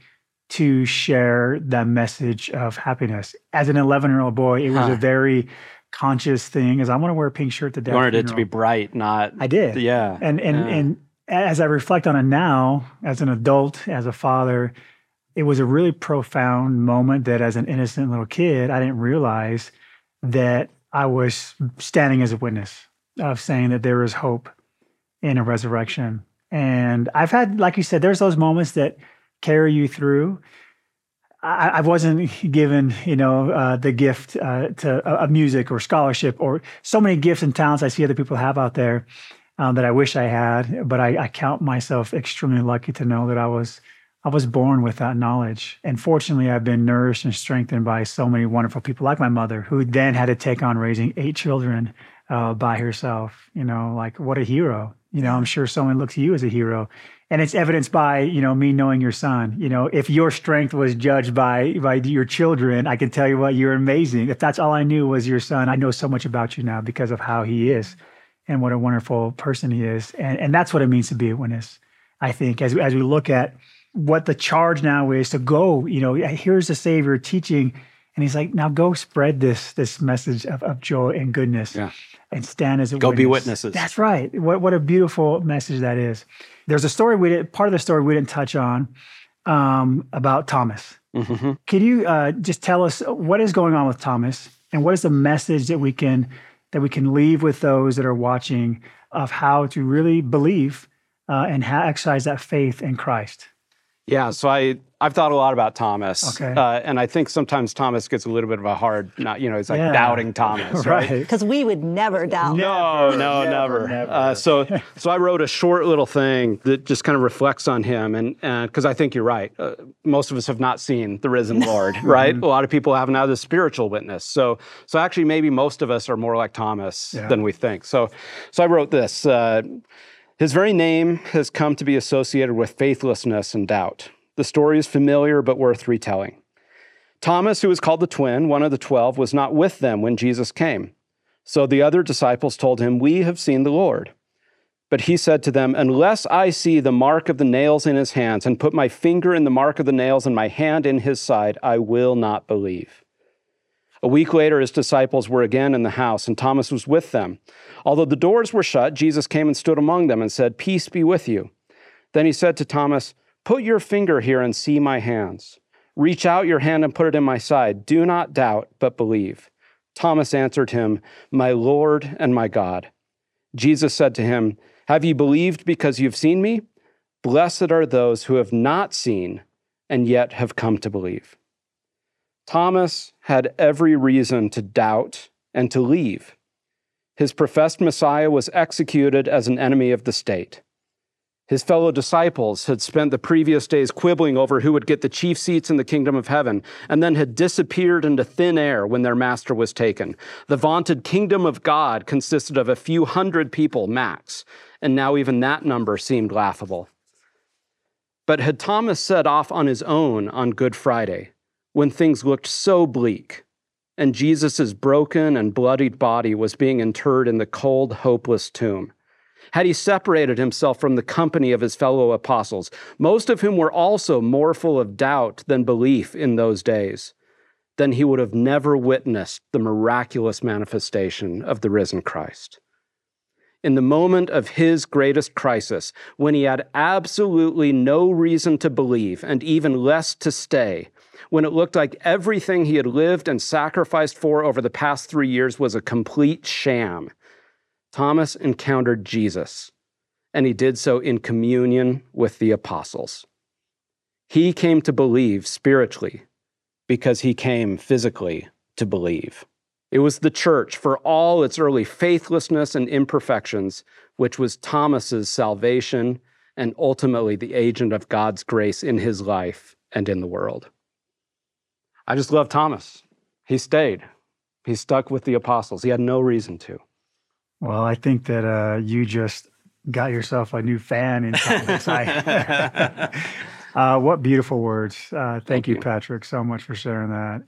S1: to share that message of happiness. As an 11 year old boy, it was huh. a very conscious thing. Is I want to wear a pink shirt to death.
S6: You wanted funeral. it to be bright, not.
S1: I did.
S6: Yeah.
S1: And and
S6: yeah.
S1: and as I reflect on it now, as an adult, as a father, it was a really profound moment that as an innocent little kid, I didn't realize that I was standing as a witness of saying that there is hope in a resurrection. And I've had, like you said, there's those moments that carry you through. I, I wasn't given, you know, uh, the gift uh, to uh, of music or scholarship or so many gifts and talents I see other people have out there um, that I wish I had. But I, I count myself extremely lucky to know that I was I was born with that knowledge. And fortunately, I've been nourished and strengthened by so many wonderful people like my mother, who then had to take on raising eight children uh, by herself. You know, like what a hero. You know, I'm sure someone looks at you as a hero. And it's evidenced by, you know, me knowing your son. You know, if your strength was judged by by your children, I can tell you what, you're amazing. If that's all I knew was your son, I know so much about you now because of how he is and what a wonderful person he is. And and that's what it means to be a witness. I think as as we look at what the charge now is to go, you know, here's the Savior teaching. And he's like, now go spread this this message of, of joy and goodness.
S6: Yeah.
S1: And stand as a
S6: Go
S1: witness.
S6: be witnesses.
S1: That's right. What what a beautiful message that is. There's a story we did part of the story we didn't touch on um, about Thomas.
S6: Mm-hmm.
S1: Could you uh, just tell us what is going on with Thomas and what is the message that we can that we can leave with those that are watching of how to really believe uh, and ha- exercise that faith in Christ?
S6: Yeah, so I I've thought a lot about Thomas,
S1: Okay.
S6: uh, and I think sometimes Thomas gets a little bit of a hard, not you know, it's like
S1: Yeah.
S6: doubting Thomas, right?
S7: Because we would never doubt.
S6: No, no, never.
S1: never.
S6: Uh, so, so I wrote a short little thing that just kind of reflects on him, and because I think you're right. Uh, most of us have not seen the risen Lord, right? A lot of people haven't had the spiritual witness. So, so actually, maybe most of us are more like Thomas
S1: Yeah.
S6: than we think. So, so I wrote this. His very name has come to be associated with faithlessness and doubt. The story is familiar but worth retelling. Thomas, who is called the twin, one of the twelve, was not with them when Jesus came. So the other disciples told him, We have seen the Lord. But he said to them, Unless I see the mark of the nails in his hands, and put my finger in the mark of the nails and my hand in his side, I will not believe. A week later, his disciples were again in the house, and Thomas was with them. Although the doors were shut, Jesus came and stood among them and said, Peace be with you. Then he said to Thomas, Put your finger here and see my hands. Reach out your hand and put it in my side. Do not doubt, but believe. Thomas answered him, My Lord and my God. Jesus said to him, Have you believed because you've seen me? Blessed are those who have not seen and yet have come to believe. Thomas had every reason to doubt and to leave. His professed Messiah was executed as an enemy of the state. His fellow disciples had spent the previous days quibbling over who would get the chief seats in the kingdom of heaven, and then had disappeared into thin air when their master was taken. The vaunted kingdom of God consisted of a few hundred people max, and now even that number seemed laughable. But had Thomas set off on his own on Good Friday, when things looked so bleak, and Jesus' broken and bloodied body was being interred in the cold, hopeless tomb? Had he separated himself from the company of his fellow apostles, most of whom were also more full of doubt than belief in those days, then he would have never witnessed the miraculous manifestation of the risen Christ. In the moment of his greatest crisis, when he had absolutely no reason to believe and even less to stay, when it looked like everything he had lived and sacrificed for over the past three years was a complete sham, Thomas encountered Jesus, and he did so in communion with the apostles. He came to believe spiritually because he came physically to believe. It was the church, for all its early faithlessness and imperfections, which was Thomas's salvation and ultimately the agent of God's grace in his life and in the world. I just love Thomas. He stayed. He stuck with the apostles. He had no reason to.
S1: Well, I think that uh, you just got yourself a new fan in Thomas. I- uh, what beautiful words. Uh, thank,
S6: Thank
S1: you,
S6: you.
S1: Patrick, so much for sharing that.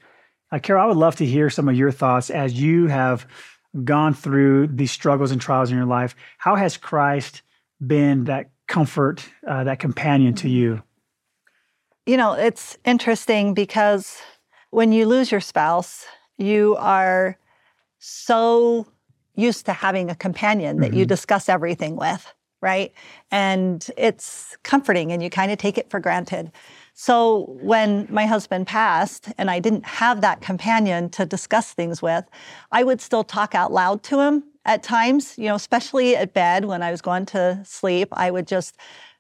S1: Uh, Carol, I would love to hear some of your thoughts as you have gone through these struggles and trials in your life. How has Christ been that comfort, uh, that companion to you?
S7: You know, it's interesting because when you lose your spouse, you are so used to having a companion that you mm-hmm. discuss everything with, right? And it's comforting and you kind of take it for granted. So when my husband passed and I didn't have that companion to discuss things with, I would still talk out loud to him at times, you know, especially at bed when I was going to sleep. I would just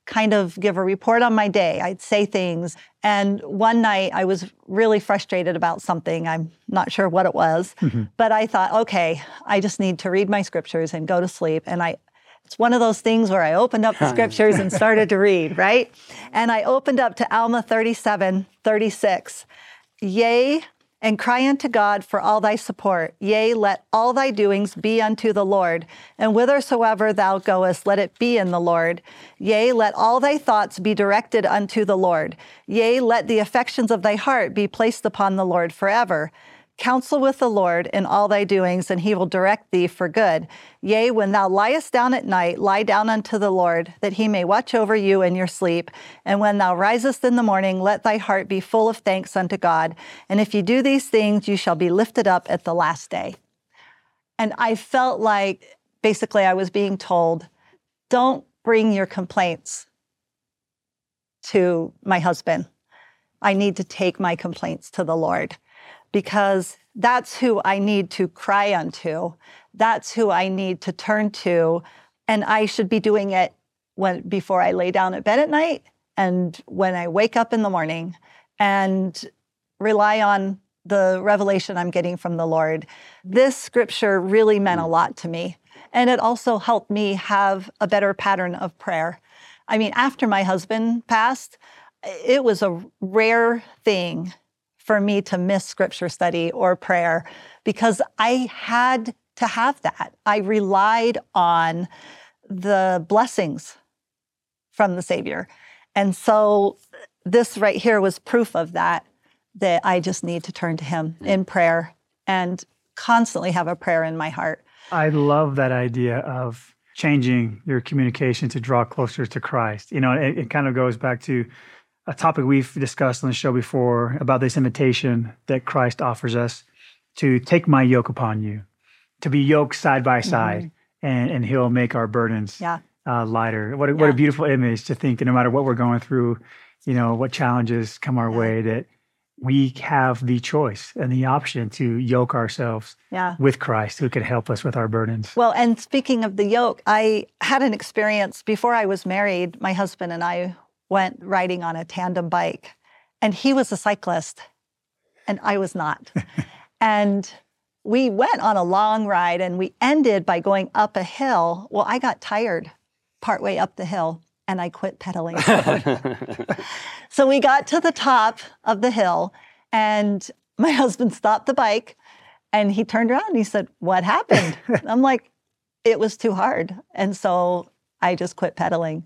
S7: kind of give a report on my day. I'd say things. And one night I was really frustrated about something. I'm not sure what it was, mm-hmm. but I thought, okay, I just need to read my scriptures and go to sleep. And I, it's one of those things where I opened up the scriptures and started to read, right? And I opened up to Alma 37, 36. Yea, and cry unto God for all thy support. Yea, let all thy doings be unto the Lord. And whithersoever thou goest, let it be in the Lord. Yea, let all thy thoughts be directed unto the Lord. Yea, let the affections of thy heart be placed upon the Lord forever. Counsel with the Lord in all thy doings, and he will direct thee for good. Yea, when thou liest down at night, lie down unto the Lord, that he may watch over you in your sleep. And when thou risest in the morning, let thy heart be full of thanks unto God. And if you do these things, you shall be lifted up at the last day. And I felt like basically I was being told, don't bring your complaints to my husband. I need to take my complaints to the Lord because that's who I need to cry unto. That's who I need to turn to. And I should be doing it when before I lay down at bed at night and when I wake up in the morning and rely on the revelation I'm getting from the Lord. This scripture really meant a lot to me. And it also helped me have a better pattern of prayer. I mean, after my husband passed, it was a rare thing for me to miss scripture study or prayer because I had to have that. I relied on the blessings from the Savior. And so this right here was proof of that, that I just need to turn to Him in prayer and constantly have a prayer in my heart.
S1: I love that idea of changing your communication to draw closer to Christ. You know, it, it kind of goes back to a topic we've discussed on the show before about this invitation that Christ offers us to take my yoke upon you, to be yoked side by mm-hmm. side, mm-hmm. and, and He'll make our burdens
S7: yeah.
S1: uh, lighter. What a, yeah. what a beautiful image to think that no matter what we're going through, you know, what challenges come our yeah. way, that we have the choice and the option to yoke ourselves
S7: yeah.
S1: with Christ who could help us with our burdens.
S7: Well, and speaking of the yoke, I had an experience before I was married. My husband and I went riding on a tandem bike, and he was a cyclist, and I was not. and we went on a long ride and we ended by going up a hill. Well, I got tired partway up the hill and I quit pedaling. so we got to the top of the hill and my husband stopped the bike and he turned around and he said, What happened? I'm like, It was too hard. And so I just quit pedaling.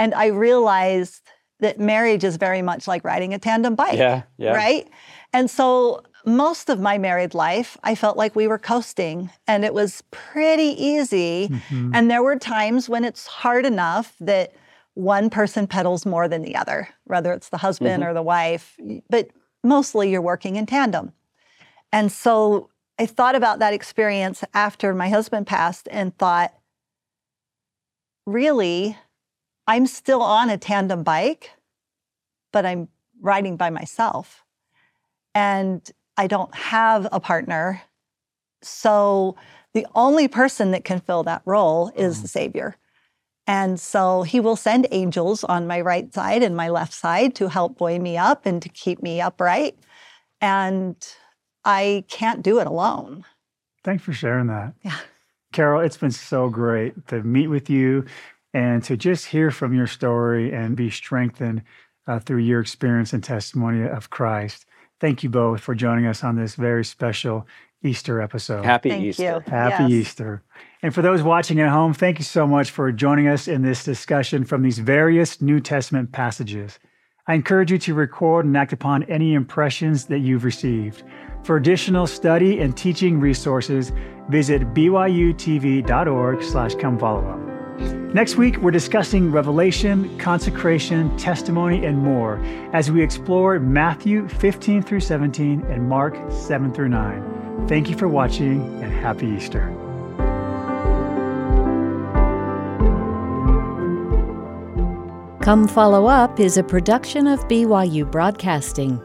S7: And I realized that marriage is very much like riding a tandem bike.
S6: Yeah, yeah.
S7: Right? And so most of my married life, I felt like we were coasting and it was pretty easy. Mm-hmm. And there were times when it's hard enough that one person pedals more than the other, whether it's the husband mm-hmm. or the wife, but mostly you're working in tandem. And so I thought about that experience after my husband passed and thought, really, I'm still on a tandem bike, but I'm riding by myself. And I don't have a partner. So the only person that can fill that role is mm. the Savior. And so he will send angels on my right side and my left side to help buoy me up and to keep me upright. And I can't do it alone.
S1: Thanks for sharing that.
S7: Yeah.
S1: Carol, it's been so great to meet with you and to just hear from your story and be strengthened uh, through your experience and testimony of Christ. Thank you both for joining us on this very special Easter episode.
S6: Happy
S7: thank
S6: Easter.
S7: You.
S1: Happy
S7: yes.
S1: Easter. And for those watching at home, thank you so much for joining us in this discussion from these various New Testament passages. I encourage you to record and act upon any impressions that you've received. For additional study and teaching resources, visit byutv.org slash come follow up. Next week, we're discussing Revelation, consecration, testimony, and more as we explore Matthew 15 through 17 and Mark 7 through 9. Thank you for watching and happy Easter.
S10: Come Follow Up is a production of BYU Broadcasting.